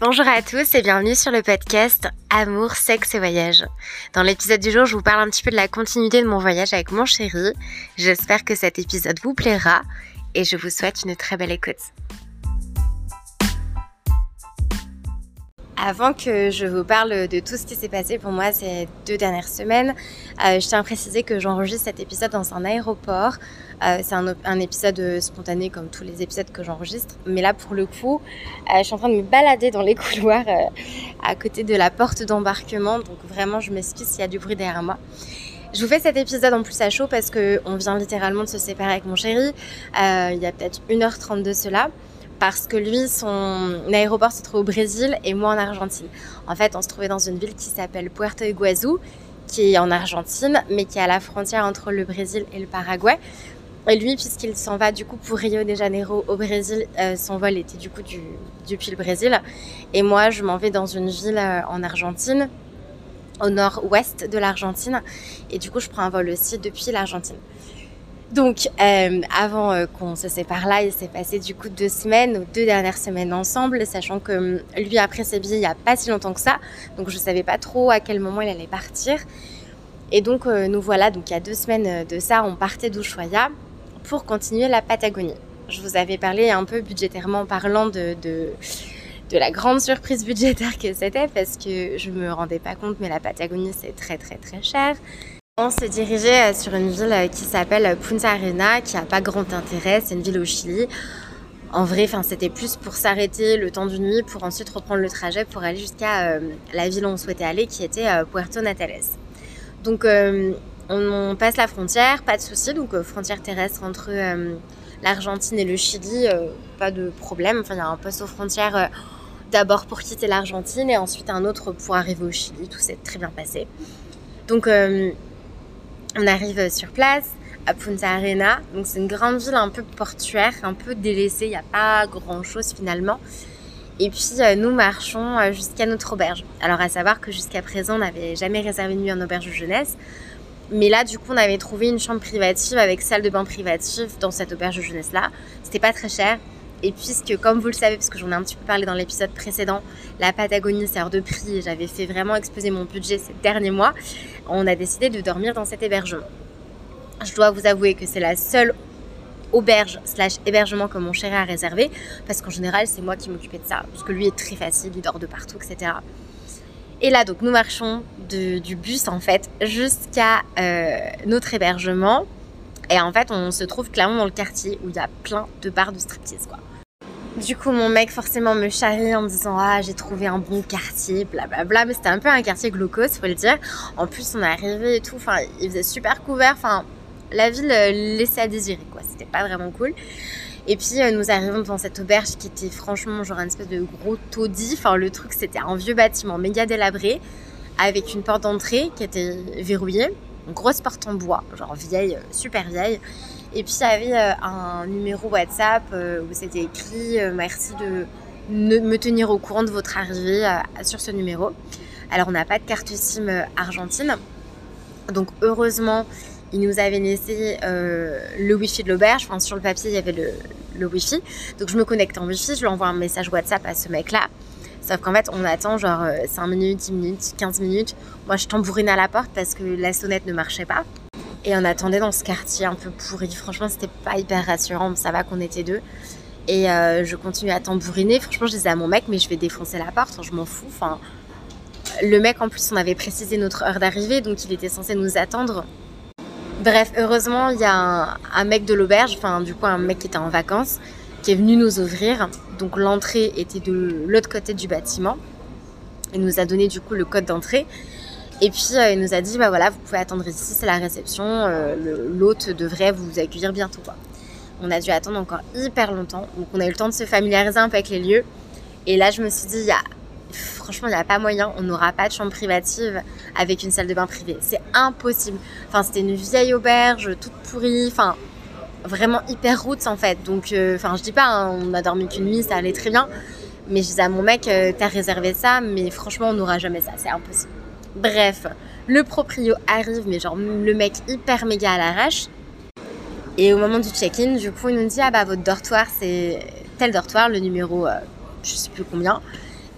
Bonjour à tous et bienvenue sur le podcast Amour, sexe et voyage. Dans l'épisode du jour, je vous parle un petit peu de la continuité de mon voyage avec mon chéri. J'espère que cet épisode vous plaira et je vous souhaite une très belle écoute. Avant que je vous parle de tout ce qui s'est passé pour moi ces deux dernières semaines, euh, je tiens à préciser que j'enregistre cet épisode dans un aéroport. Euh, c'est un, épisode spontané comme tous les épisodes que j'enregistre. Mais là, pour le coup, euh, je suis en train de me balader dans les couloirs à côté de la porte d'embarquement. Donc vraiment, je m'excuse s'il y a du bruit derrière moi. Je vous fais cet épisode en plus à chaud parce qu'on vient littéralement de se séparer avec mon chéri. il y a peut-être 1h30 de cela parce que lui, son aéroport se trouve au Brésil et moi en Argentine. En fait, on se trouvait dans une ville qui s'appelle Puerto Iguazú, qui est en Argentine, mais qui est à la frontière entre le Brésil et le Paraguay. Et lui, puisqu'il s'en va du coup pour Rio de Janeiro au Brésil, euh, son vol était du coup du, depuis le Brésil. Et moi, je m'en vais dans une ville euh, en Argentine, au nord-ouest de l'Argentine. Et du coup, je prends un vol aussi depuis l'Argentine. Donc, euh, avant euh, qu'on se sépare là, il s'est passé du coup deux semaines, deux dernières semaines ensemble, sachant que hum, lui a pris ses billets il n'y a pas si longtemps que ça. Donc, je ne savais pas trop à quel moment il allait partir. Et donc, euh, nous voilà, donc il y a deux semaines de ça, on partait d'Ushuaia pour continuer la Patagonie. Je vous avais parlé un peu budgétairement parlant de, de, de la grande surprise budgétaire que c'était parce que je me rendais pas compte, mais la Patagonie c'est très très très cher. On s'est dirigé euh, sur une ville euh, qui s'appelle Punta Arena, qui n'a pas grand intérêt, c'est une ville au Chili. En vrai, c'était plus pour s'arrêter le temps d'une nuit, pour ensuite reprendre le trajet pour aller jusqu'à euh, la ville où on souhaitait aller, qui était Puerto Natales. Donc, on, passe la frontière, pas de souci. Donc, frontière terrestre entre l'Argentine et le Chili, pas de problème. Enfin, il y a un poste aux frontières d'abord pour quitter l'Argentine et ensuite un autre pour arriver au Chili. Tout s'est très bien passé. Donc, on arrive sur place à Punta Arena. Donc c'est une grande ville un peu portuaire, un peu délaissée, il n'y a pas grand-chose finalement. Et puis euh, nous marchons euh, jusqu'à notre auberge. Alors à savoir que jusqu'à présent on n'avait jamais réservé de nuit en auberge de jeunesse. Mais là du coup on avait trouvé une chambre privative avec salle de bain privative dans cette auberge de jeunesse là. C'était pas très cher. Et puisque, comme vous le savez, parce que j'en ai un petit peu parlé dans l'épisode précédent, la Patagonie c'est hors de prix et j'avais fait vraiment exploser mon budget ces derniers mois, on a décidé de dormir dans cet hébergement. Je dois vous avouer que c'est la seule auberge slash hébergement que mon chéri a réservé, parce qu'en général c'est moi qui m'occupais de ça, parce que lui est très facile, il dort de partout, etc. Et là donc nous marchons du bus en fait jusqu'à euh, notre hébergement. Et en fait, on se trouve clairement dans le quartier où il y a plein de bars de striptease, quoi. Du coup, mon mec forcément me charrie en me disant Ah, j'ai trouvé un bon quartier, blablabla. Mais c'était un peu un quartier glaucose, faut le dire. En plus, on est arrivé et tout. Enfin, il faisait super couvert. Enfin, la ville euh, laissait à désirer, quoi. C'était pas vraiment cool. Et puis, euh, nous arrivons devant cette auberge qui était franchement genre une espèce de gros taudis. Enfin, le truc, c'était un vieux bâtiment méga délabré avec une porte d'entrée qui était verrouillée. Une grosse porte en bois, genre vieille, euh, super vieille. Et puis il y avait euh, un numéro WhatsApp euh, où c'était écrit merci de me tenir au courant de votre arrivée sur ce numéro. Alors on n'a pas de carte SIM argentine. Donc heureusement, il nous avait laissé le wifi de l'auberge. Enfin, sur le papier, il y avait le, wifi. Donc je me connecte en wifi, je lui envoie un message WhatsApp à ce mec-là. Sauf qu'en fait, on attend genre 5 euh, minutes, 10 minutes, 15 minutes. Moi, je tambourine à la porte parce que la sonnette ne marchait pas. Et on attendait dans ce quartier un peu pourri. Franchement, c'était pas hyper rassurant. Ça va qu'on était deux. Et euh, je continue à tambouriner. Franchement, je disais à mon mec, mais je vais défoncer la porte. je m'en fous. Enfin, le mec, en plus, on avait précisé notre heure d'arrivée, donc il était censé nous attendre. Bref, heureusement, il y a un, mec de l'auberge, enfin, du coup, un mec qui était en vacances, qui est venu nous ouvrir. Donc l'entrée était de l'autre côté du bâtiment. Il nous a donné du coup le code d'entrée. Et puis euh, il nous a dit bah voilà, vous pouvez attendre ici, c'est la réception. Euh, l'hôte devrait vous accueillir bientôt. Quoi. On a dû attendre encore hyper longtemps. Donc on a eu le temps de se familiariser un peu avec les lieux. Et là je me suis dit, franchement, il n'y a pas moyen, on n'aura pas de chambre privative avec une salle de bain privée. C'est impossible. Enfin, c'était une vieille auberge, toute pourrie. Enfin, vraiment hyper roots en fait. Donc, euh, enfin, je dis pas, hein, on a dormi qu'une nuit, ça allait très bien. Mais je disais à mon mec, euh, t'as réservé ça, mais franchement, on n'aura jamais ça, c'est impossible. Bref, le proprio arrive, mais genre le mec hyper méga à l'arrache. Et au moment du check-in, du coup, il nous dit, ah bah votre dortoir, c'est tel dortoir, le numéro, euh, je sais plus combien.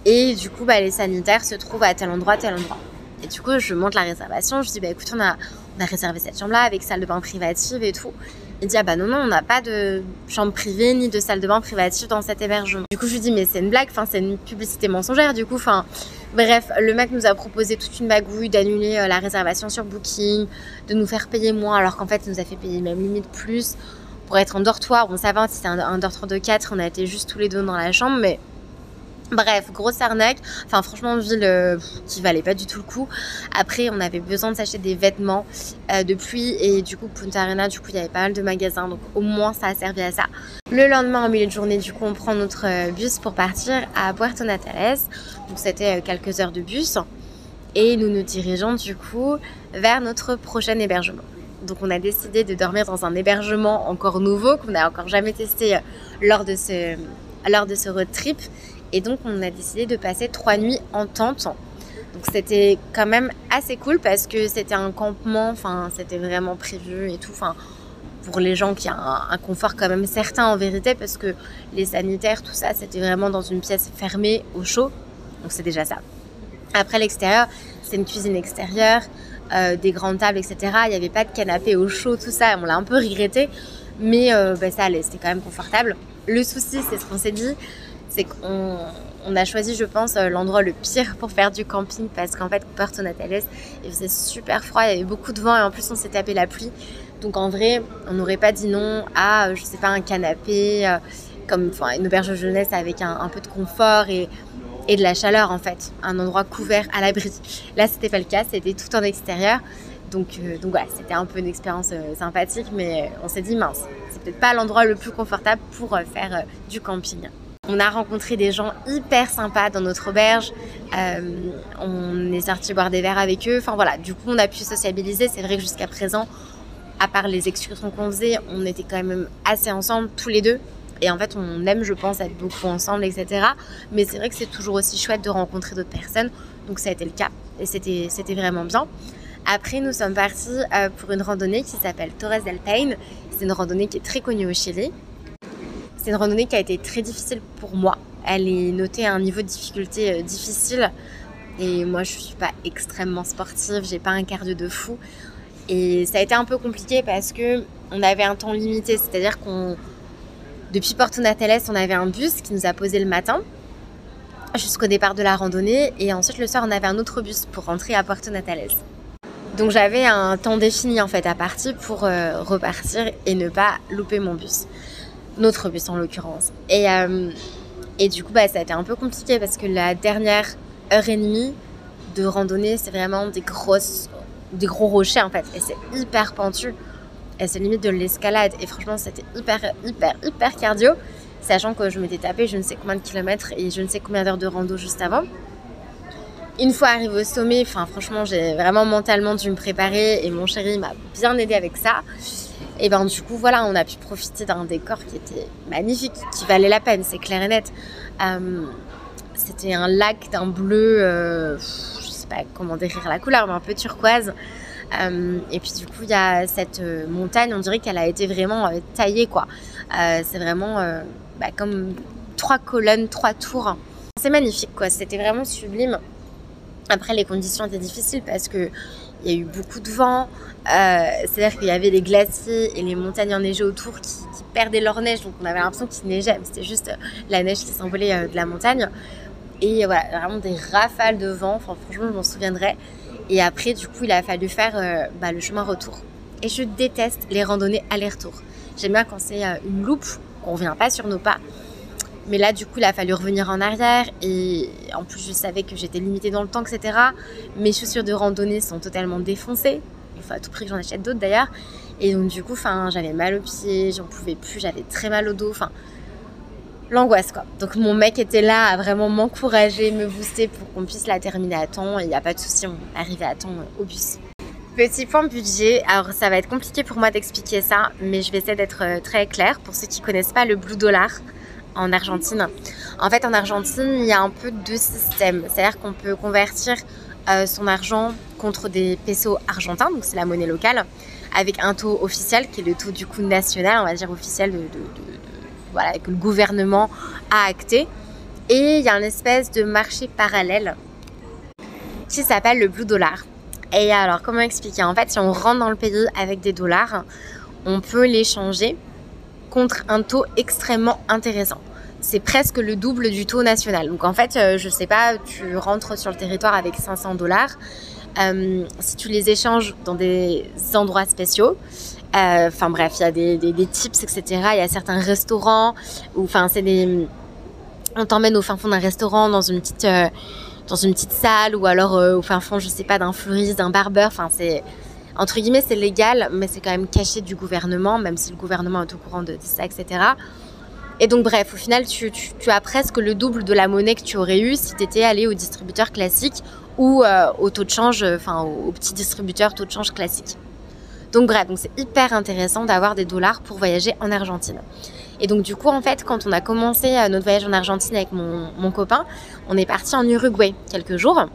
Et du coup, bah, les sanitaires se trouvent à tel endroit, tel endroit. Et du coup, je monte la réservation. Je dis, bah écoute, on a, on a réservé cette chambre-là avec salle de bain privative et tout. Il dit, ah bah non, non, on n'a pas de chambre privée ni de salle de bain privative dans cet hébergement. Du coup, je lui dis, mais c'est une blague, enfin, c'est une publicité mensongère, du coup, enfin. Bref, le mec nous a proposé toute une magouille d'annuler euh, la réservation sur Booking, de nous faire payer moins, alors qu'en fait, il nous a fait payer même limite plus pour être en dortoir. Bon, ça va, si c'était un dortoir de 4, on a été juste tous les deux dans la chambre, mais Bref, grosse arnaque. Enfin, franchement, ville euh, qui valait pas du tout le coup. Après, on avait besoin de s'acheter des vêtements euh, de pluie et du coup, Punta Arena, du coup, il y avait pas mal de magasins. Donc, au moins, ça a servi à ça. Le lendemain, en milieu de journée, du coup, on prend notre euh, bus pour partir à Puerto Natales. Donc, c'était quelques heures de bus. Et nous nous dirigeons, du coup, vers notre prochain hébergement. Donc, on a décidé de dormir dans un hébergement encore nouveau qu'on n'a encore jamais testé lors de ce, lors de ce road trip et donc, on a décidé de passer trois nuits en tente. Donc, c'était quand même assez cool parce que c'était un campement, enfin, c'était vraiment prévu et tout. Enfin, pour les gens qui ont un, confort quand même certain en vérité, parce que les sanitaires, tout ça, c'était vraiment dans une pièce fermée au chaud. Donc, c'est déjà ça. Après, l'extérieur, c'est une cuisine extérieure, euh, des grandes tables, etc. Il n'y avait pas de canapé au chaud, tout ça. On l'a un peu regretté, mais euh, bah, ça allait, c'était quand même confortable. Le souci, c'est ce qu'on s'est dit, c'est qu'on a choisi, je pense, euh, l'endroit le pire pour faire du camping parce qu'en fait, Puerto Natales, il faisait super froid, il y avait beaucoup de vent et en plus, on s'est tapé la pluie. Donc en vrai, on n'aurait pas dit non à, euh, je sais pas, un canapé, euh, comme une auberge de jeunesse avec un, peu de confort et, de la chaleur en fait, un endroit couvert à l'abri. Là, c'était pas le cas, c'était tout en extérieur. Donc, donc voilà, c'était un peu une expérience sympathique, mais on s'est dit mince, c'est peut-être pas l'endroit le plus confortable pour faire du camping. On a rencontré des gens hyper sympas dans notre auberge. Euh, on est sorti boire des verres avec eux. Enfin voilà, du coup, on a pu sociabiliser. C'est vrai que jusqu'à présent, à part les excursions qu'on faisait, on était quand même assez ensemble, tous les deux. Et en fait, on aime, je pense, être beaucoup ensemble, etc. Mais c'est vrai que c'est toujours aussi chouette de rencontrer d'autres personnes. Donc ça a été le cas. Et c'était, c'était vraiment bien. Après, nous sommes partis euh, pour une randonnée qui s'appelle Torres del Paine. C'est une randonnée qui est très connue au Chili. C'est une randonnée qui a été très difficile pour moi. Elle est notée à un niveau de difficulté euh, difficile. Et moi, je suis pas extrêmement sportive, j'ai pas un cardio de fou. Et ça a été un peu compliqué parce que on avait un temps limité, c'est-à-dire qu'on depuis Porto Natales, on avait un bus qui nous a posé le matin jusqu'au départ de la randonnée et ensuite le soir, on avait un autre bus pour rentrer à Porto Natales. Donc j'avais un temps défini en fait à partir pour euh, repartir et ne pas louper mon bus notre bus en l'occurrence. Et, euh, et du coup, bah, ça a été un peu compliqué parce que la dernière heure et demie de randonnée, c'est vraiment des grosses, des gros rochers en fait. Et c'est hyper pentu. Et c'est limite de l'escalade. Et franchement, c'était hyper, hyper, hyper cardio. Sachant que je m'étais tapé je ne sais combien de kilomètres et je ne sais combien d'heures de rando juste avant. Une fois arrivé au sommet, enfin franchement, j'ai vraiment mentalement dû me préparer et mon chéri m'a bien aidé avec ça. Et ben du coup voilà, on a pu profiter d'un décor qui était magnifique, qui valait la peine, c'est clair et net. Euh, c'était un lac d'un bleu, euh, je sais pas comment décrire la couleur, mais un peu turquoise. Euh, et puis du coup il y a cette montagne, on dirait qu'elle a été vraiment taillée quoi. c'est vraiment bah, comme trois colonnes, trois tours. C'est magnifique quoi, c'était vraiment sublime. Après les conditions étaient difficiles parce que il y a eu beaucoup de vent. Euh, c'est-à-dire qu'il y avait les glaciers et les montagnes enneigées autour qui, perdaient leur neige. Donc on avait l'impression qu'il neigeait. C'était juste la neige qui s'envolait euh, de la montagne. Et voilà, vraiment des rafales de vent. Franchement, je m'en souviendrai. Et après, du coup, il a fallu faire euh, bah, le chemin retour. Et je déteste les randonnées aller-retour. J'aime bien quand c'est une loupe, qu'on ne revient pas sur nos pas. Mais là, du coup, il a fallu revenir en arrière. Et en plus, je savais que j'étais limitée dans le temps, etc. Mes chaussures de randonnée sont totalement défoncées. Il faut à tout prix que j'en achète d'autres d'ailleurs. Et donc, du coup, j'avais mal aux pieds, j'en pouvais plus, j'avais très mal au dos. Enfin, l'angoisse quoi. Donc mon mec était là à vraiment m'encourager, me booster pour qu'on puisse la terminer à temps il n'y a pas de souci, on arrivait à temps au bus. Petit point budget, alors ça va être compliqué pour moi d'expliquer ça, mais je vais essayer d'être euh, très claire pour ceux qui connaissent pas le Blue Dollar en Argentine. En fait, en Argentine, il y a un peu deux systèmes. C'est-à-dire qu'on peut convertir euh, son argent contre des pesos argentins, donc c'est la monnaie locale, avec un taux officiel qui est le taux du coup national, on va dire officiel, de, voilà, que le gouvernement a acté. Et il y a une espèce de marché parallèle qui s'appelle le Blue Dollar. Et alors, comment expliquer? En fait, si on rentre dans le pays avec des dollars, on peut les changer contre un taux extrêmement intéressant. C'est presque le double du taux national. Donc en fait, euh, je sais pas, tu rentres sur le territoire avec 500 dollars. Euh, si tu les échanges dans des endroits spéciaux, euh, enfin bref, il y a des, des, tips, etc. Il y a certains restaurants où, enfin, c'est des, on t'emmène au fin fond d'un restaurant, dans une petite, dans une petite salle, ou alors au fin fond, je sais pas, d'un fleuriste, d'un barbeur. Enfin, c'est entre guillemets, c'est légal, mais c'est quand même caché du gouvernement, même si le gouvernement est au courant de, ça, etc. Et donc, bref, au final, tu, as presque le double de la monnaie que tu aurais eu si tu étais allé au distributeur classique ou euh, au taux de change, enfin, au, petit distributeur taux de change classique. Donc, bref, donc c'est hyper intéressant d'avoir des dollars pour voyager en Argentine. Et donc, du coup, en fait, quand on a commencé euh, notre voyage en Argentine avec mon, copain, on est parti en Uruguay quelques jours.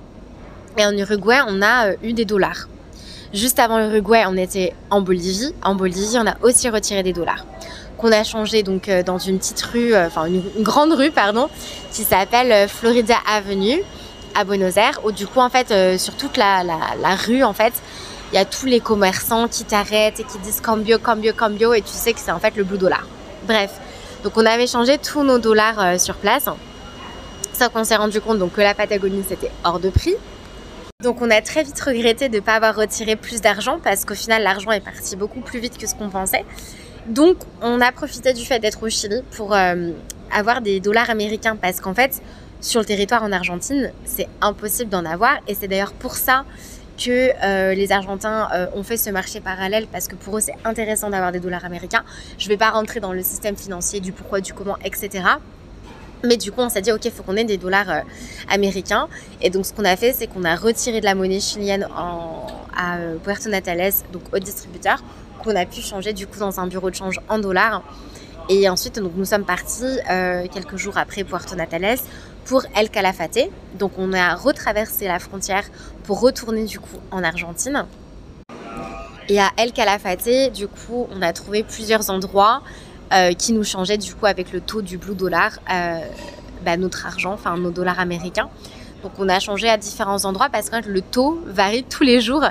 Et en Uruguay, on a euh, eu des dollars. Juste avant l'Uruguay, on était en Bolivie. En Bolivie, on a aussi retiré des dollars qu'on a changé donc euh, dans une petite rue, euh, enfin une, grande rue pardon, qui s'appelle euh, Florida Avenue à Buenos Aires. Où du coup en fait sur toute la, rue en fait, il y a tous les commerçants qui t'arrêtent et qui disent cambio, cambio, cambio et tu sais que c'est en fait le blue dollar. Bref, donc on avait changé tous nos dollars sur place. Sauf qu'on s'est rendu compte donc que la Patagonie c'était hors de prix. Donc on a très vite regretté de ne pas avoir retiré plus d'argent parce qu'au final l'argent est parti beaucoup plus vite que ce qu'on pensait. Donc on a profité du fait d'être au Chili pour euh, avoir des dollars américains parce qu'en fait sur le territoire en Argentine c'est impossible d'en avoir et c'est d'ailleurs pour ça que euh, les Argentins euh, ont fait ce marché parallèle parce que pour eux c'est intéressant d'avoir des dollars américains. Je ne vais pas rentrer dans le système financier du pourquoi, du comment, etc. Mais du coup, on s'est dit, ok, il faut qu'on ait des dollars euh, américains. Et donc, ce qu'on a fait, c'est qu'on a retiré de la monnaie chilienne à euh, Puerto Natales, donc au distributeur, qu'on a pu changer du coup dans un bureau de change en dollars. Et ensuite, donc, nous sommes partis euh, quelques jours après Puerto Natales pour El Calafate. Donc, on a retraversé la frontière pour retourner du coup en Argentine. Et à El Calafate, du coup, on a trouvé plusieurs endroits euh, qui nous changeait du coup avec le taux du blue dollar euh, bah, notre argent, enfin nos dollars américains. Donc on a changé à différents endroits parce que le taux varie tous les jours.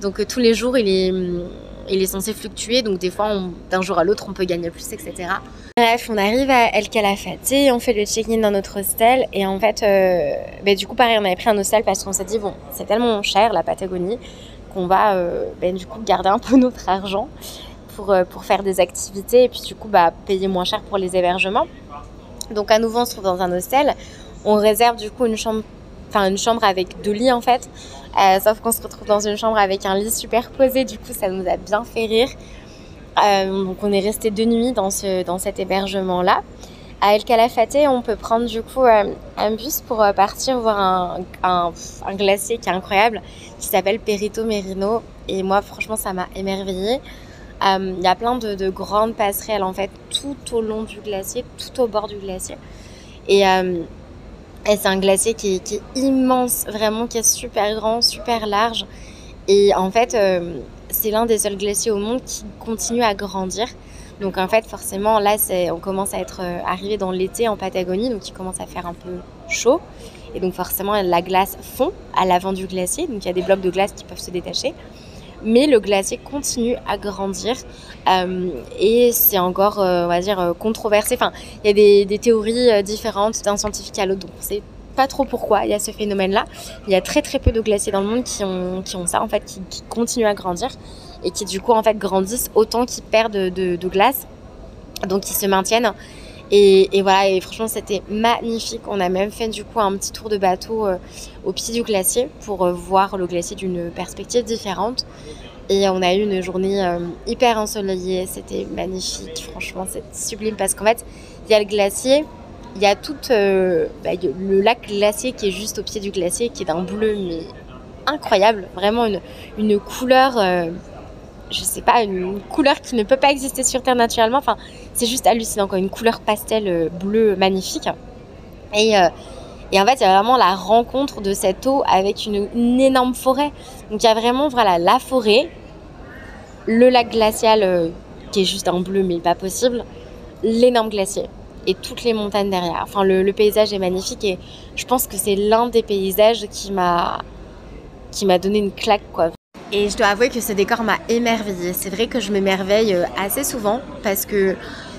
Donc euh, tous les jours il est, mm, il est censé fluctuer. Donc des fois d'un jour à l'autre on peut gagner plus, etc. Bref, on arrive à El Calafate, on fait le check-in dans notre hostel et en fait, bah, du coup pareil on avait pris un hostel parce qu'on s'est dit bon c'est tellement cher la Patagonie qu'on va bah, du coup garder un peu notre argent pour, euh, pour faire des activités et puis du coup bah, payer moins cher pour les hébergements. Donc à nouveau on se trouve dans un hostel. On réserve du coup une chambre, enfin une chambre avec deux lits en fait. Euh, sauf qu'on se retrouve dans une chambre avec un lit superposé. Du coup ça nous a bien fait rire. Euh, donc on est resté deux nuits dans, ce, dans cet hébergement là. À El Calafate, on peut prendre du coup un bus pour partir voir un, un, un, glacier qui est incroyable, qui s'appelle Perito Merino. Et moi, franchement, ça m'a émerveillée. Euh, il y a plein de, grandes passerelles en fait tout au long du glacier, tout au bord du glacier. Et, euh, c'est un glacier qui est, immense, vraiment, qui est super grand, super large. Et en fait, euh, c'est l'un des seuls glaciers au monde qui continue à grandir. Donc en fait, forcément, là, on commence à être arrivé dans l'été en Patagonie, donc il commence à faire un peu chaud. Et donc forcément, la glace fond à l'avant du glacier. Donc il y a des blocs de glace qui peuvent se détacher mais le glacier continue à grandir euh, et c'est encore, euh, on va dire, euh, controversé. Enfin, il y a des, théories différentes d'un scientifique à l'autre, donc c'est pas trop pourquoi il y a ce phénomène-là. Il y a très très peu de glaciers dans le monde qui ont, qui ont ça, en fait, qui, continuent à grandir et qui du coup en fait grandissent autant qu'ils perdent de, de, glace, donc ils se maintiennent. Et, voilà, et franchement, c'était magnifique. On a même fait du coup un petit tour de bateau euh, au pied du glacier pour euh, voir le glacier d'une perspective différente. Et on a eu une journée euh, hyper ensoleillée. C'était magnifique. Franchement, c'est sublime parce qu'en fait, il y a le glacier, il y a tout bah, le lac glacier qui est juste au pied du glacier, qui est d'un bleu mais incroyable. Vraiment une, une couleur je sais pas, une couleur qui ne peut pas exister sur Terre naturellement. Enfin, c'est juste hallucinant, quoi. Une couleur pastel euh, bleu magnifique. Et, euh, et en fait, il y a vraiment la rencontre de cette eau avec une, énorme forêt. Donc, il y a vraiment, voilà, la forêt, le lac glacial euh, qui est juste en bleu, mais pas possible, l'énorme glacier. et toutes les montagnes derrière. Enfin, le, paysage est magnifique et je pense que c'est l'un des paysages qui m'a qui m'a donné une claque quoi. Et je dois avouer que ce décor m'a émerveillée. C'est vrai que je m'émerveille euh, assez souvent parce que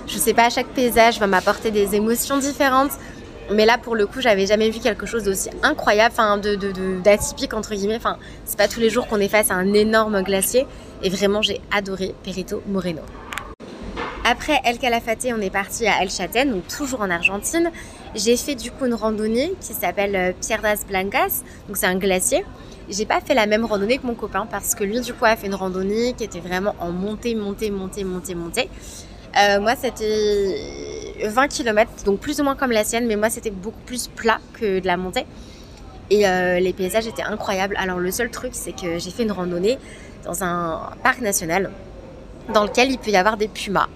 je sais pas, chaque paysage va m'apporter des émotions différentes. Mais là, pour le coup, j'avais jamais vu quelque chose d'aussi incroyable, enfin, d'atypique entre guillemets. Enfin, c'est pas tous les jours qu'on est face à un énorme glacier. Et vraiment, j'ai adoré Perito Moreno. Après El Calafate, on est parti à El Chaten, donc toujours en Argentine. J'ai fait du coup une randonnée qui s'appelle euh, Pierdas Blancas, donc c'est un glacier. J'ai pas fait la même randonnée que mon copain parce que lui du coup a fait une randonnée qui était vraiment en montée, montée, montée, montée, montée. Euh, moi c'était 20 km, donc plus ou moins comme la sienne, mais moi c'était beaucoup plus plat que de la montée. Et euh, les paysages étaient incroyables. Alors le seul truc c'est que j'ai fait une randonnée dans un parc national dans lequel il peut y avoir des pumas.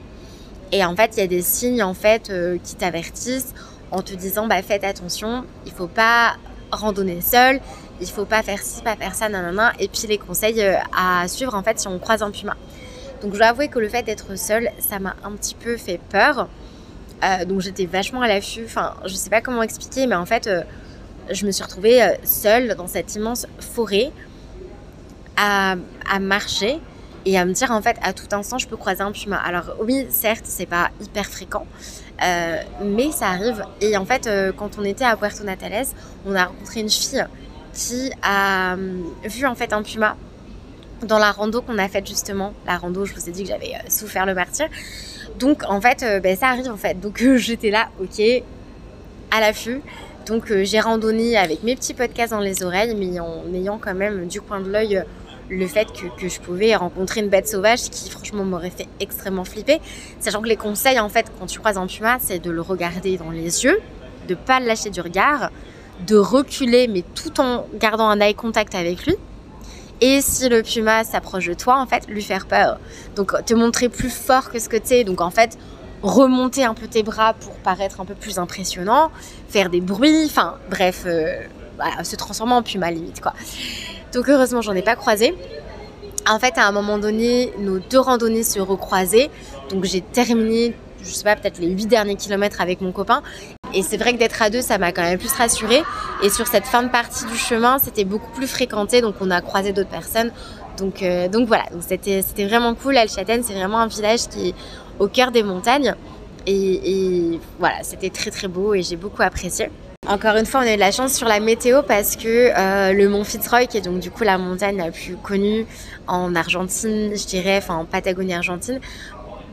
Et en fait, il y a des signes en fait qui t'avertissent en te disant bah faites attention, il faut pas randonner seul, il faut pas faire ci, pas faire ça, nanana. Et puis les conseils euh, à suivre en fait si on croise un puma. Donc je dois avouer que le fait d'être seule, ça m'a un petit peu fait peur. Euh, donc j'étais vachement à l'affût. Enfin, je sais pas comment expliquer, mais en fait, je me suis retrouvée seule dans cette immense forêt à, à marcher et à me dire en fait à tout instant je peux croiser un puma. Alors oui, certes, c'est pas hyper fréquent, euh, mais ça arrive. Et en fait, euh, quand on était à Puerto Natales, on a rencontré une fille qui a euh, vu en fait un puma dans la rando qu'on a faite justement. La rando, je vous ai dit que j'avais souffert le martyr. Donc en fait, ben, ça arrive en fait. Donc j'étais là, ok, à l'affût. Donc j'ai randonné avec mes petits podcasts dans les oreilles, mais en ayant quand même du coin de l'œil le fait que, je pouvais rencontrer une bête sauvage qui franchement m'aurait fait extrêmement flipper. Sachant que les conseils en fait quand tu croises un puma c'est de le regarder dans les yeux, de pas le lâcher du regard, de reculer mais tout en gardant un eye contact avec lui. Et si le puma s'approche de toi en fait lui faire peur. Donc te montrer plus fort que ce que tu es. Donc en fait remonter un peu tes bras pour paraître un peu plus impressionnant, faire des bruits, enfin bref, euh, se transformer en puma limite quoi. Donc heureusement, j'en ai pas croisé. En fait, à un moment donné, nos deux randonnées se recroisaient. Donc j'ai terminé, je sais pas, peut-être les huit derniers kilomètres avec mon copain. Et c'est vrai que d'être à deux, ça m'a quand même plus rassurée. Et sur cette fin de partie du chemin, c'était beaucoup plus fréquenté. Donc on a croisé d'autres personnes. Donc, euh, donc voilà, c'était, c'était vraiment cool. Alchaten, c'est vraiment un village qui est au cœur des montagnes. Et, et voilà, c'était très très beau et j'ai beaucoup apprécié. Encore une fois, on a eu de la chance sur la météo parce que euh, le mont Fitzroy, qui est donc du coup la montagne la plus connue en Argentine, je dirais, enfin en Patagonie argentine,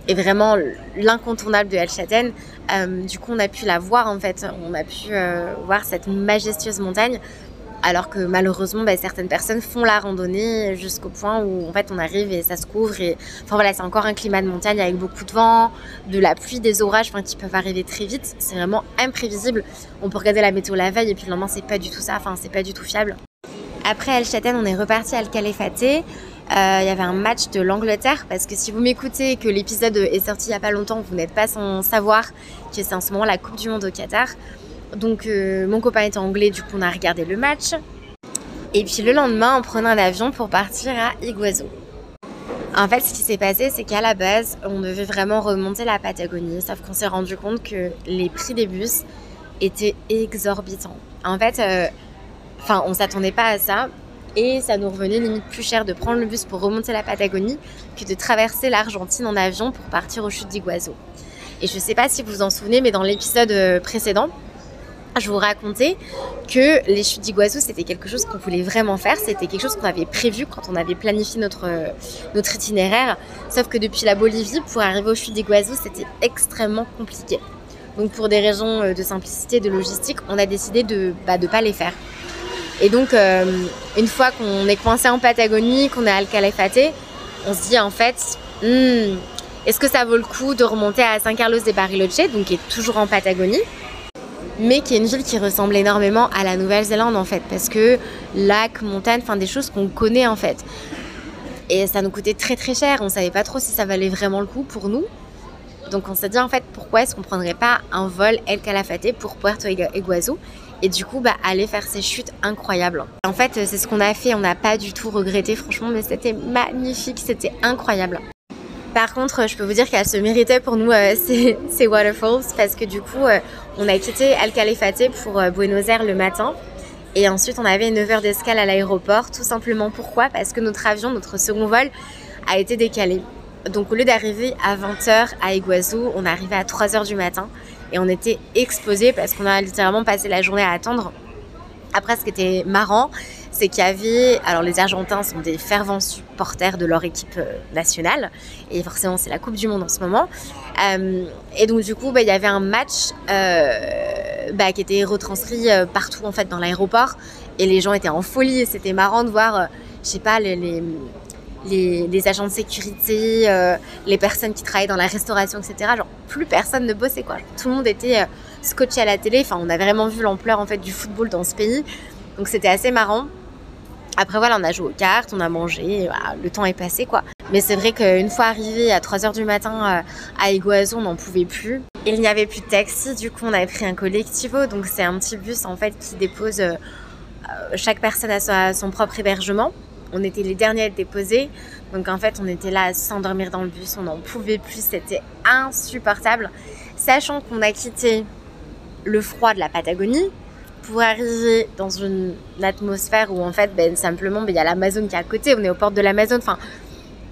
est vraiment l'incontournable de El Chaten. Euh, du coup, on a pu la voir en fait, on a pu euh, voir cette majestueuse montagne alors que malheureusement, bah, certaines personnes font la randonnée jusqu'au point où en fait on arrive et ça se couvre. Et enfin voilà, c'est encore un climat de montagne avec beaucoup de vent, de la pluie, des orages, qui peuvent arriver très vite. C'est vraiment imprévisible. On peut regarder la météo la veille et puis le lendemain c'est pas du tout ça. Enfin c'est pas du tout fiable. Après El Chaten, on est reparti à El Calefate. Euh, il y avait un match de l'Angleterre parce que si vous m'écoutez que l'épisode est sorti il y a pas longtemps, vous n'êtes pas sans savoir que c'est en ce moment la Coupe du Monde au Qatar. Donc euh, mon copain était anglais, du coup on a regardé le match. Et puis le lendemain, on prenait un avion pour partir à Iguazu. En fait, ce qui s'est passé, c'est qu'à la base, on devait vraiment remonter la Patagonie, sauf qu'on s'est rendu compte que les prix des bus étaient exorbitants. En fait, euh, enfin, on s'attendait pas à ça, et ça nous revenait limite plus cher de prendre le bus pour remonter la Patagonie que de traverser l'Argentine en avion pour partir aux chutes d'Iguazu. Et je sais pas si vous vous en souvenez, mais dans l'épisode euh, précédent, je vous racontais que les chutes d'Iguazu, c'était quelque chose qu'on voulait vraiment faire. C'était quelque chose qu'on avait prévu quand on avait planifié notre, notre itinéraire. Sauf que depuis la Bolivie, pour arriver aux chutes d'Iguazu, c'était extrêmement compliqué. Donc pour des raisons euh, de simplicité, de logistique, on a décidé de ne bah, pas les faire. Et donc, euh, une fois qu'on est coincé en Patagonie, qu'on est à Alcalefate, on se dit en fait, hmm, est-ce que ça vaut le coup de remonter à San Carlos de Bariloche, donc qui est toujours en Patagonie? Mais qui est une ville qui ressemble énormément à la Nouvelle-Zélande en fait, parce que lac, montagne, enfin des choses qu'on connaît en fait. Et ça nous coûtait très très cher, on savait pas trop si ça valait vraiment le coup pour nous. Donc on s'est dit en fait pourquoi est-ce qu'on prendrait pas un vol El Calafate pour Puerto Iguazu et du coup bah, aller faire ces chutes incroyables. En fait c'est ce qu'on a fait, on n'a pas du tout regretté franchement mais c'était magnifique, c'était incroyable. Par contre, je peux vous dire qu'elle se méritait pour nous euh, ces, ces, waterfalls parce que du coup, euh, on a quitté Al Califate pour euh, Buenos Aires le matin. Et ensuite, on avait 9 heures d'escale à l'aéroport. Tout simplement pourquoi? Parce que notre avion, notre second vol, a été décalé. Donc, au lieu d'arriver à 20h à Iguazu, on arrivé à 3h du matin. Et on était explosés parce qu'on a littéralement passé la journée à attendre. Après, ce qui était marrant, c'est qu'il y avait, alors les Argentins sont des fervents supporters de leur équipe euh, nationale, et forcément c'est la Coupe du Monde en ce moment. Euh, et donc du coup, bah, il y avait un match euh, bah, qui était retranscrit partout en fait dans l'aéroport, et les gens étaient en folie, et c'était marrant de voir, je sais pas, les, les, les, agents de sécurité, les personnes qui travaillaient dans la restauration, etc. Genre plus personne ne bossait quoi. Tout le monde était scotché à la télé. Enfin, on a vraiment vu l'ampleur en fait du football dans ce pays. Donc c'était assez marrant. Après, voilà, on a joué aux cartes, on a mangé, le temps est passé, quoi. Mais c'est vrai qu'une fois arrivé à 3h du matin euh, à Iguazu, on n'en pouvait plus. Il n'y avait plus de taxi, du coup, on avait pris un collectivo. Donc, c'est un petit bus, en fait, qui dépose euh, euh, chaque personne à son propre hébergement. On était les derniers à être déposés. Donc, en fait, on était là à s'endormir dans le bus. On n'en pouvait plus. C'était insupportable. Sachant qu'on a quitté le froid de la Patagonie, pour arriver dans une atmosphère où en fait ben, simplement ben, il y a l'Amazon qui est à côté, on est aux portes de l'Amazon, enfin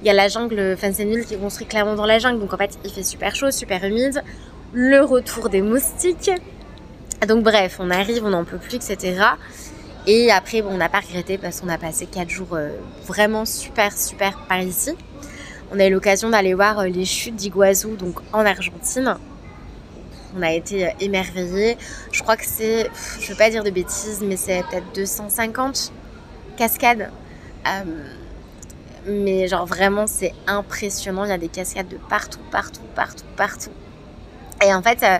il y a la jungle, enfin c'est île qui est construite clairement dans la jungle, donc en fait il fait super chaud, super humide, le retour des moustiques, donc bref on arrive, on n'en peut plus, etc. Et après bon, on n'a pas regretté parce qu'on a passé 4 jours euh, vraiment super super par ici. On a eu l'occasion d'aller voir euh, les chutes d'Iguazu, donc en Argentine on a été euh, émerveillés. Je crois que c'est, je veux pas dire de bêtises, mais c'est peut-être 250 cascades. Euh, mais genre vraiment c'est impressionnant, il y a des cascades de partout, partout, partout, partout. Et en fait, euh,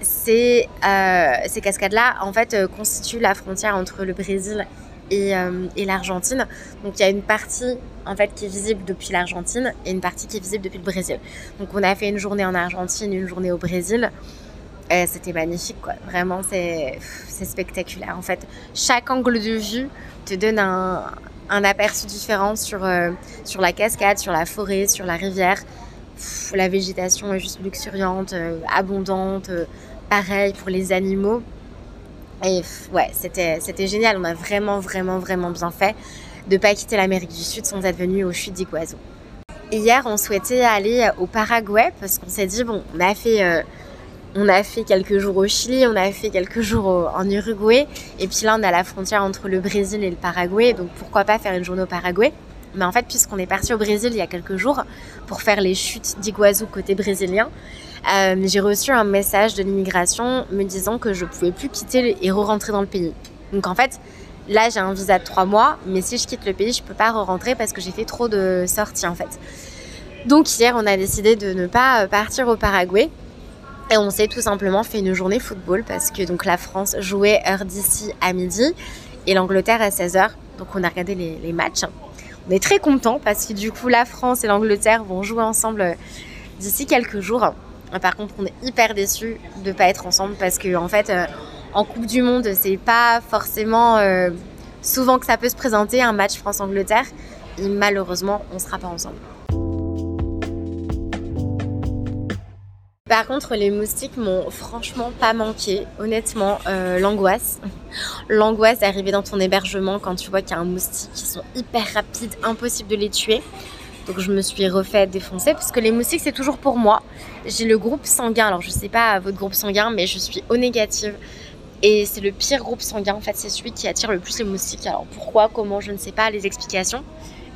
ces, ces cascades-là, en fait, constituent la frontière entre le Brésil et, et l'Argentine. Donc il y a une partie en fait qui est visible depuis l'Argentine et une partie qui est visible depuis le Brésil. Donc on a fait une journée en Argentine, une journée au Brésil. C'était magnifique, quoi. Vraiment, c'est spectaculaire. En fait, chaque angle de vue te donne un, aperçu différent sur, euh, sur la cascade, sur la forêt, sur la rivière. la végétation est juste luxuriante, euh, abondante. Euh, pareil pour les animaux. Et ouais, c'était génial. On a vraiment, vraiment, vraiment bien fait de pas quitter l'Amérique du Sud sans être venu au chutes d'Iguazu. Hier, on souhaitait aller au Paraguay parce qu'on s'est dit bon, on a fait euh, on a fait quelques jours au Chili, on a fait quelques jours en Uruguay, et puis là on a la frontière entre le Brésil et le Paraguay, donc pourquoi pas faire une journée au Paraguay? Mais en fait, puisqu'on est parti au Brésil il y a quelques jours pour faire les chutes d'Iguazu côté brésilien, euh, j'ai reçu un message de l'immigration me disant que je pouvais plus quitter et re-rentrer dans le pays. Donc en fait, Là, j'ai un visa de 3 mois, mais si je quitte le pays, je peux pas re-rentrer parce que j'ai fait trop de sorties en fait. Donc hier, on a décidé de ne pas euh, partir au Paraguay. Et on s'est tout simplement fait une journée football parce que donc la France jouait heure d'ici à midi et l'Angleterre à 16h. Donc on a regardé les, matchs. On est très contents parce que du coup la France et l'Angleterre vont jouer ensemble euh, d'ici quelques jours. Par contre, on est hyper déçus de ne pas être ensemble parce que en fait, euh, en Coupe du Monde, c'est pas forcément euh, souvent que ça peut se présenter un match France-Angleterre. Et malheureusement, on sera pas ensemble. Par contre, les moustiques m'ont franchement pas manqué. Honnêtement, euh, l'angoisse. L'angoisse d'arriver dans ton hébergement quand tu vois qu'il y a un moustique qui sont hyper rapides, impossible de les tuer. Donc je me suis refait défoncer parce que les moustiques c'est toujours pour moi. J'ai le groupe sanguin. Alors je sais pas votre groupe sanguin, mais je suis O négative. Et c'est le pire groupe sanguin, en fait, c'est celui qui attire le plus les moustiques. Alors pourquoi, comment, je ne sais pas les explications,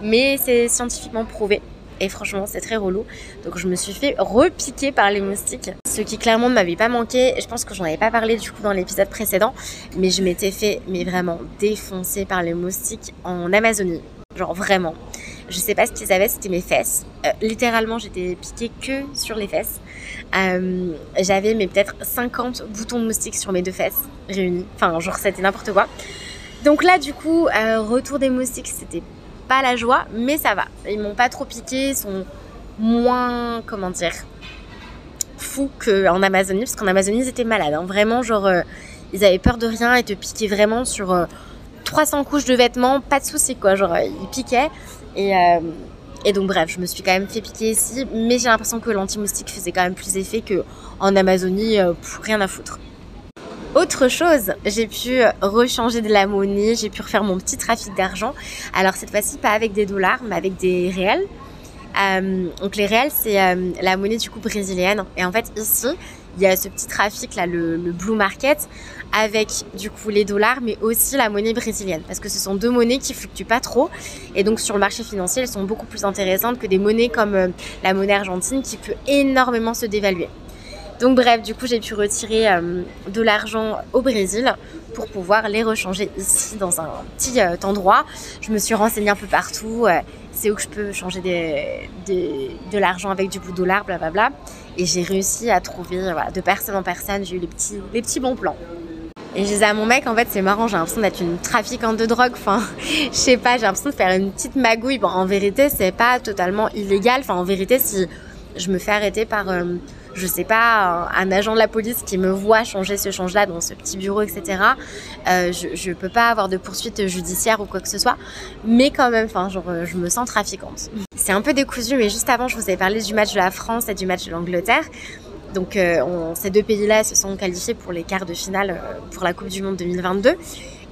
mais c'est scientifiquement prouvé. Et franchement, c'est très relou. Donc je me suis fait repiquer par les moustiques. Ce qui clairement ne m'avait pas manqué. Je pense que j'en avais pas parlé du coup dans l'épisode précédent. Mais je m'étais fait, mais vraiment, défoncer par les moustiques en Amazonie. Genre vraiment. Je sais pas ce qu'ils avaient, c'était mes fesses. Euh, littéralement, j'étais piquée que sur les fesses. Euh, j'avais mais peut-être 50 boutons de moustiques sur mes deux fesses réunis. Enfin, genre c'était n'importe quoi. Donc là, du coup, euh, retour des moustiques, c'était pas la joie, mais ça va. Ils m'ont pas trop piqué, ils sont moins, comment dire, fous qu'en Amazonie, parce qu'en Amazonie, ils étaient malades. Hein. Vraiment, genre, ils avaient peur de rien et te piquaient vraiment sur 300 couches de vêtements, pas de soucis quoi. Genre, ils piquaient. Et, euh, donc bref, je me suis quand même fait piquer ici, mais j'ai l'impression que l'anti-moustique faisait quand même plus effet qu'en Amazonie, euh, rien à foutre. Autre chose, j'ai pu rechanger de la monnaie, j'ai pu refaire mon petit trafic d'argent. Alors cette fois-ci, pas avec des dollars, mais avec des réels. Euh, donc les réels, c'est euh, la monnaie du coup brésilienne. Et en fait, ici, il y a ce petit trafic là, le, blue market, avec du coup les dollars, mais aussi la monnaie brésilienne, parce que ce sont deux monnaies qui fluctuent pas trop, et donc sur le marché financier, elles sont beaucoup plus intéressantes que des monnaies comme euh, la monnaie argentine, qui peut énormément se dévaluer. Donc bref, du coup, j'ai pu retirer euh, de l'argent au Brésil pour pouvoir les rechanger ici dans un petit euh, endroit. Je me suis renseignée un peu partout. c'est où que je peux changer de l'argent avec du bout dollar, blablabla. Et j'ai réussi à trouver, de personne en personne, j'ai eu les petits, les petits bons plans. Et je disais à mon mec, en fait, c'est marrant, j'ai l'impression d'être une trafiquante de drogue. Enfin, je sais pas, j'ai l'impression de faire une petite magouille. Bon, en vérité, c'est pas totalement illégal. Enfin, en vérité, si je me fais arrêter par, euh, je sais pas, un, agent de la police qui me voit changer ce change-là dans ce petit bureau, etc., euh, je, je peux pas avoir de poursuite judiciaire ou quoi que ce soit. Mais quand même, genre, je me sens trafiquante. C'est un peu décousu, mais juste avant, je vous avais parlé du match de la France et du match de l'Angleterre. Donc euh, ces deux pays-là se sont qualifiés pour les quarts de finale euh, pour la Coupe du Monde 2022.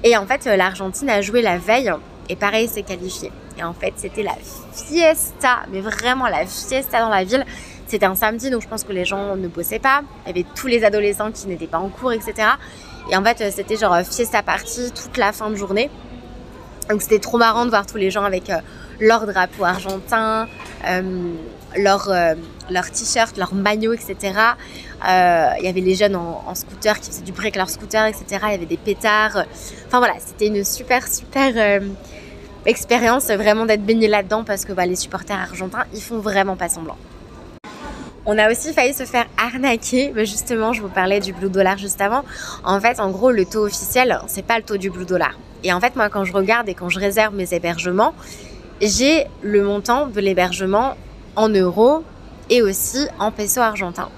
Et en fait, l'Argentine a joué la veille et pareil, s'est qualifié. Et en fait, c'était la fiesta, mais vraiment la fiesta dans la ville. C'était un samedi, donc je pense que les gens ne bossaient pas. Il y avait tous les adolescents qui n'étaient pas en cours, etc. Et en fait, c'était genre fiesta party toute la fin de journée. Donc c'était trop marrant de voir tous les gens avec leur drapeau argentin, leur, euh, leur t-shirt, leur maillot, etc. Euh, il y avait les jeunes en, scooter qui faisaient du break leur scooter, etc. Il y avait des pétards. Enfin voilà, c'était une super, super euh, expérience vraiment d'être baigné là-dedans parce que bah, les supporters argentins, ils font vraiment pas semblant. On a aussi failli se faire arnaquer. Mais justement, je vous parlais du blue dollar juste avant. En fait, en gros, le taux officiel, c'est pas le taux du blue dollar. Et en fait, moi, quand je regarde et quand je réserve mes hébergements, j'ai le montant de l'hébergement en euros et aussi en pesos argentins.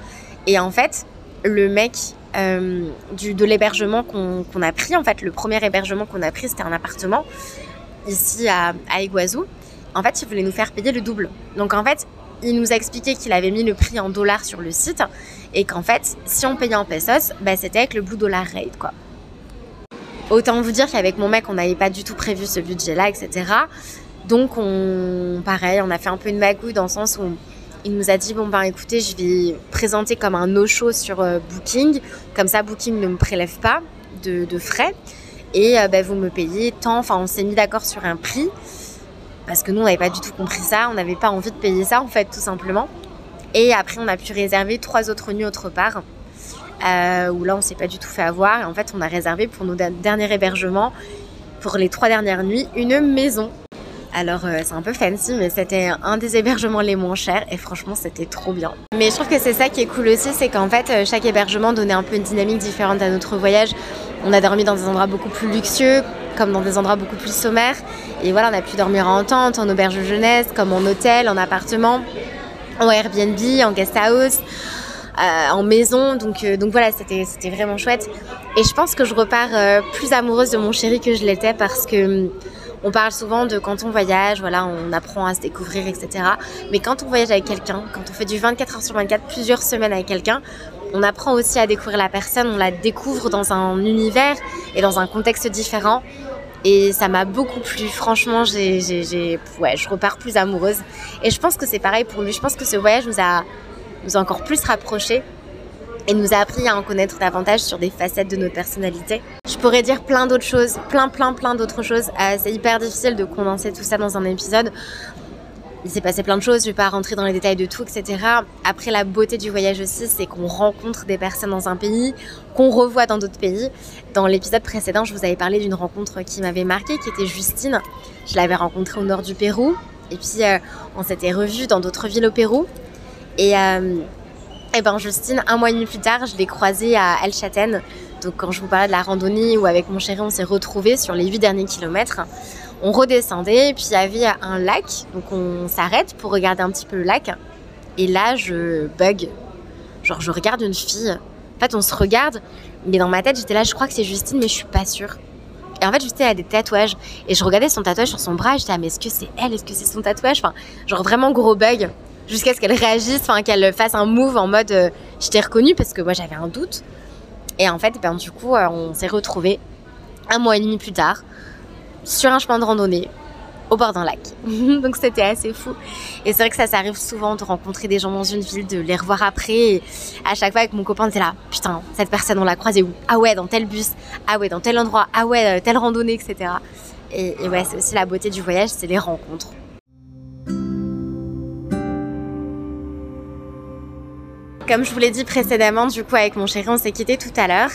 Et en fait, le mec euh, de l'hébergement qu'on a pris, en fait, le premier hébergement qu'on a pris, c'était un appartement ici à, à Iguazu. En fait, il voulait nous faire payer le double. Donc en fait, il nous a expliqué qu'il avait mis le prix en dollars sur le site et qu'en fait, si on payait en pesos, bah, c'était avec le Blue Dollar Rate, quoi. Autant vous dire qu'avec mon mec, on n'avait pas du tout prévu ce budget-là, etc. Donc, on, pareil, on a fait un peu une magouille dans le sens où il nous a dit bon ben écoutez, je vais présenter comme un no-show sur euh, Booking, comme ça Booking ne me prélève pas de, frais et euh, ben, vous me payez tant. Enfin, on s'est mis d'accord sur un prix parce que nous on n'avait pas du tout compris ça, on n'avait pas envie de payer ça en fait tout simplement. Et après, on a pu réserver trois autres nuits autre part. Euh, où là on s'est pas du tout fait avoir et en fait on a réservé pour nos derniers hébergements pour les trois dernières nuits une maison alors euh, c'est un peu fancy, mais c'était un des hébergements les moins chers et franchement c'était trop bien. Mais je trouve que c'est ça qui est cool aussi, c'est qu'en fait euh, chaque hébergement donnait un peu une dynamique différente à notre voyage. On a dormi dans des endroits beaucoup plus luxueux, comme dans des endroits beaucoup plus sommaires. Et voilà, on a pu dormir en tente, en auberge jeunesse, comme en hôtel, en appartement, en Airbnb, en guest house. Euh, en maison. Donc, donc voilà, c'était, vraiment chouette. Et je pense que je repars plus amoureuse de mon chéri que je l'étais parce que on parle souvent de quand on voyage, voilà, on apprend à se découvrir, etc. Mais quand on voyage avec quelqu'un, quand on fait du 24 heures sur 24, plusieurs semaines avec quelqu'un, on apprend aussi à découvrir la personne, on la découvre dans un univers et dans un contexte différent. Et ça m'a beaucoup plu. Franchement, j'ai, j'ai, ouais, je repars plus amoureuse. Et je pense que c'est pareil pour lui. Je pense que ce voyage nous a, nous a encore plus rapprochés et nous a appris à en connaître davantage sur des facettes de notre personnalité. Je pourrais dire plein d'autres choses, plein, plein, plein d'autres choses. Euh, c'est hyper difficile de condenser tout ça dans un épisode. Il s'est passé plein de choses, je vais pas rentrer dans les détails de tout, etc. Après, la beauté du voyage aussi, c'est qu'on rencontre des personnes dans un pays, qu'on revoit dans d'autres pays. Dans l'épisode précédent, je vous avais parlé d'une rencontre qui m'avait marqué, qui était Justine. Je l'avais rencontrée au nord du Pérou. Et puis, euh, on s'était revus dans d'autres villes au Pérou. Et, euh, eh ben Justine, un mois et demi plus tard, je l'ai croisée à El Châtaine. Donc quand je vous parlais de la randonnée où avec mon chéri on s'est retrouvés sur les huit derniers kilomètres, on redescendait puis il y avait un lac. Donc on s'arrête pour regarder un petit peu le lac. Et là je bug. Genre je regarde une fille. En fait on se regarde, mais dans ma tête j'étais là, je crois que c'est Justine, mais je suis pas sûre. Et en fait, juste, elle a des tatouages. Et je regardais son tatouage sur son bras. J'étais, ah, mais est-ce que c'est elle? Est-ce que c'est son tatouage? Enfin, genre vraiment gros bug. Jusqu'à ce qu'elle réagisse, enfin, qu'elle fasse un move en mode, euh, je t'ai reconnue parce que moi, j'avais un doute. Et en fait, ben, du coup, euh, on s'est retrouvés un mois et demi plus tard sur un chemin de randonnée au bord d'un lac. Donc c'était assez fou. Et c'est vrai que ça, ça arrive souvent de rencontrer des gens dans une ville, de les revoir après. Et à chaque fois avec mon copain, c'est là, putain, cette personne, on l'a croisée où? Ah ouais, dans tel bus. Ah ouais, dans tel endroit. Ah ouais, euh, telle randonnée, etc. Et, ouais, c'est aussi la beauté du voyage, c'est les rencontres. Comme je vous l'ai dit précédemment, du coup, avec mon chéri, on s'est quitté tout à l'heure.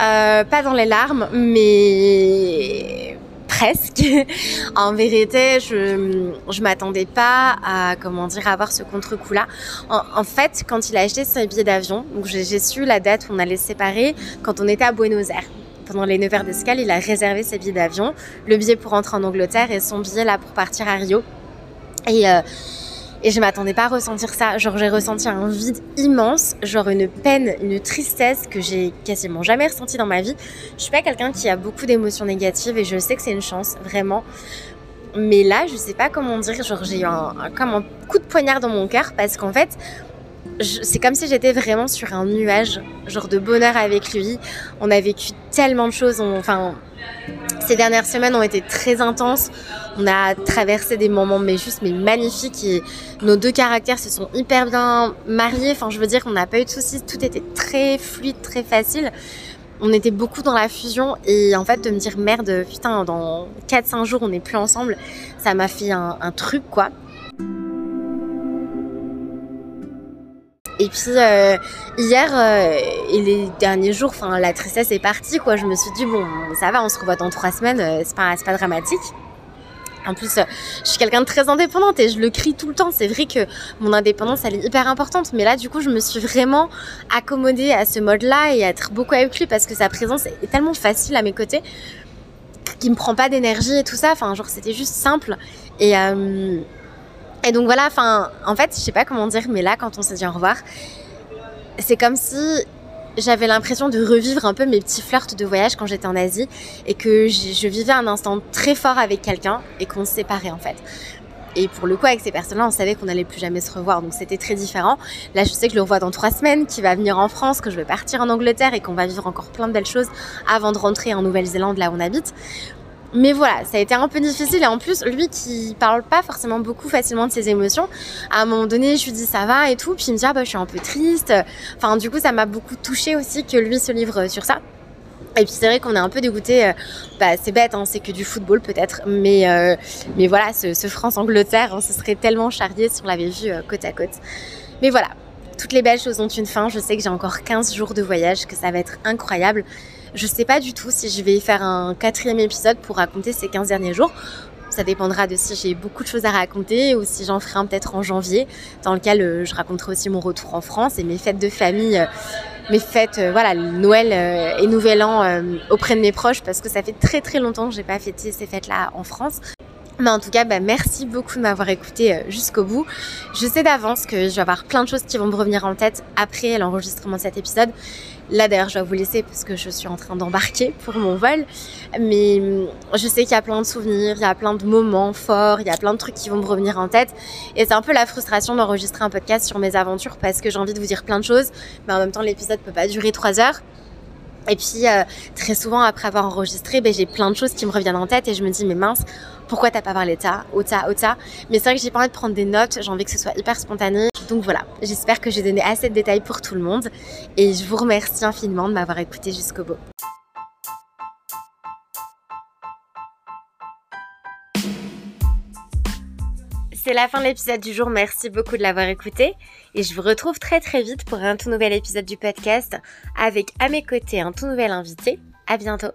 Euh, pas dans les larmes, mais presque. en vérité, je je m'attendais pas à comment dire avoir ce contre-coup-là. En, fait, quand il a acheté son billet d'avion, j'ai su la date où on allait se séparer quand on était à Buenos Aires. Pendant les 9 heures d'escale, il a réservé ses billets d'avion, le billet pour rentrer en Angleterre et son billet là pour partir à Rio. Et euh, et je m'attendais pas à ressentir ça. Genre, j'ai ressenti un vide immense, genre une peine, une tristesse que j'ai quasiment jamais ressentie dans ma vie. Je suis pas quelqu'un qui a beaucoup d'émotions négatives et je sais que c'est une chance, vraiment. Mais là, je sais pas comment dire, genre, j'ai eu un, comme un coup de poignard dans mon cœur parce qu'en fait, c'est comme si j'étais vraiment sur un nuage, genre de bonheur avec lui. On a vécu tellement de choses, enfin, ces dernières semaines ont été très intenses. On a traversé des moments mais juste mais magnifiques et nos deux caractères se sont hyper bien mariés. Enfin, je veux dire qu'on n'a pas eu de soucis, tout était très fluide, très facile. On était beaucoup dans la fusion et en fait de me dire merde, putain, dans 4-5 jours on n'est plus ensemble, ça m'a fait un, truc quoi. Et puis euh, hier euh, et les derniers jours, enfin la tristesse est partie quoi. Je me suis dit bon, ça va, on se revoit dans trois semaines, euh, c'est pas pas dramatique. En plus, je suis quelqu'un de très indépendante et je le crie tout le temps. C'est vrai que mon indépendance, elle est hyper importante. Mais là, du coup, je me suis vraiment accommodée à ce mode-là et à être beaucoup avec lui parce que sa présence est tellement facile à mes côtés qu'il me prend pas d'énergie et tout ça. Enfin, genre, c'était juste simple. Et, euh, et donc voilà, enfin, en fait, je sais pas comment dire, mais là, quand on s'est dit au revoir, c'est comme si j'avais l'impression de revivre un peu mes petits flirts de voyage quand j'étais en Asie et que je vivais un instant très fort avec quelqu'un et qu'on se séparait en fait. Et pour le coup, avec ces personnes-là, on savait qu'on n'allait plus jamais se revoir, donc c'était très différent. Là, je sais que je le revois dans trois semaines, qu'il va venir en France, que je vais partir en Angleterre et qu'on va vivre encore plein de belles choses avant de rentrer en Nouvelle-Zélande, là où on habite. Mais voilà, ça a été un peu difficile. Et en plus, lui qui parle pas forcément beaucoup facilement de ses émotions, à un moment donné, je lui dis ça va et tout. Puis il me dit ah bah je suis un peu triste. Enfin, du coup, ça m'a beaucoup touché aussi que lui se livre sur ça. Et puis c'est vrai qu'on est un peu dégoûté. Euh, bah, c'est bête, hein, c'est que du football peut-être, mais euh, mais voilà, ce, France-Angleterre, on se serait tellement charrié si on l'avait vu euh, côte à côte. Mais voilà, toutes les belles choses ont une fin. Je sais que j'ai encore 15 jours de voyage, que ça va être incroyable. Je sais pas du tout si je vais faire un quatrième épisode pour raconter ces 15 derniers jours. Ça dépendra de si j'ai beaucoup de choses à raconter ou si j'en ferai un peut-être en janvier, dans lequel euh, je raconterai aussi mon retour en France et mes fêtes de famille, euh, mes fêtes, euh, voilà, Noël et Nouvel An auprès de mes proches parce que ça fait très très longtemps que j'ai pas fêté ces fêtes-là en France. Mais en tout cas, bah, merci beaucoup de m'avoir écouté jusqu'au bout. Je sais d'avance que je vais avoir plein de choses qui vont me revenir en tête après l'enregistrement de cet épisode. Là d'ailleurs je dois vous laisser parce que je suis en train d'embarquer pour mon vol. Mais hum, je sais qu'il y a plein de souvenirs, il y a plein de moments forts, il y a plein de trucs qui vont me revenir en tête. Et c'est un peu la frustration d'enregistrer un podcast sur mes aventures parce que j'ai envie de vous dire plein de choses. Mais en même temps l'épisode peut pas durer trois heures. Et puis euh, très souvent après avoir enregistré, ben, j'ai plein de choses qui me reviennent en tête et je me dis mais mince, pourquoi t'as pas parlé de ça, ou ça, ou ça? Mais c'est vrai que j'ai pas envie de prendre des notes, j'ai envie que ce soit hyper spontané. Donc voilà, j'espère que j'ai donné assez de détails pour tout le monde et je vous remercie infiniment de m'avoir écouté jusqu'au bout. C'est la fin de l'épisode du jour, merci beaucoup de l'avoir écouté. Et je vous retrouve très très vite pour un tout nouvel épisode du podcast avec à mes côtés un tout nouvel invité. À bientôt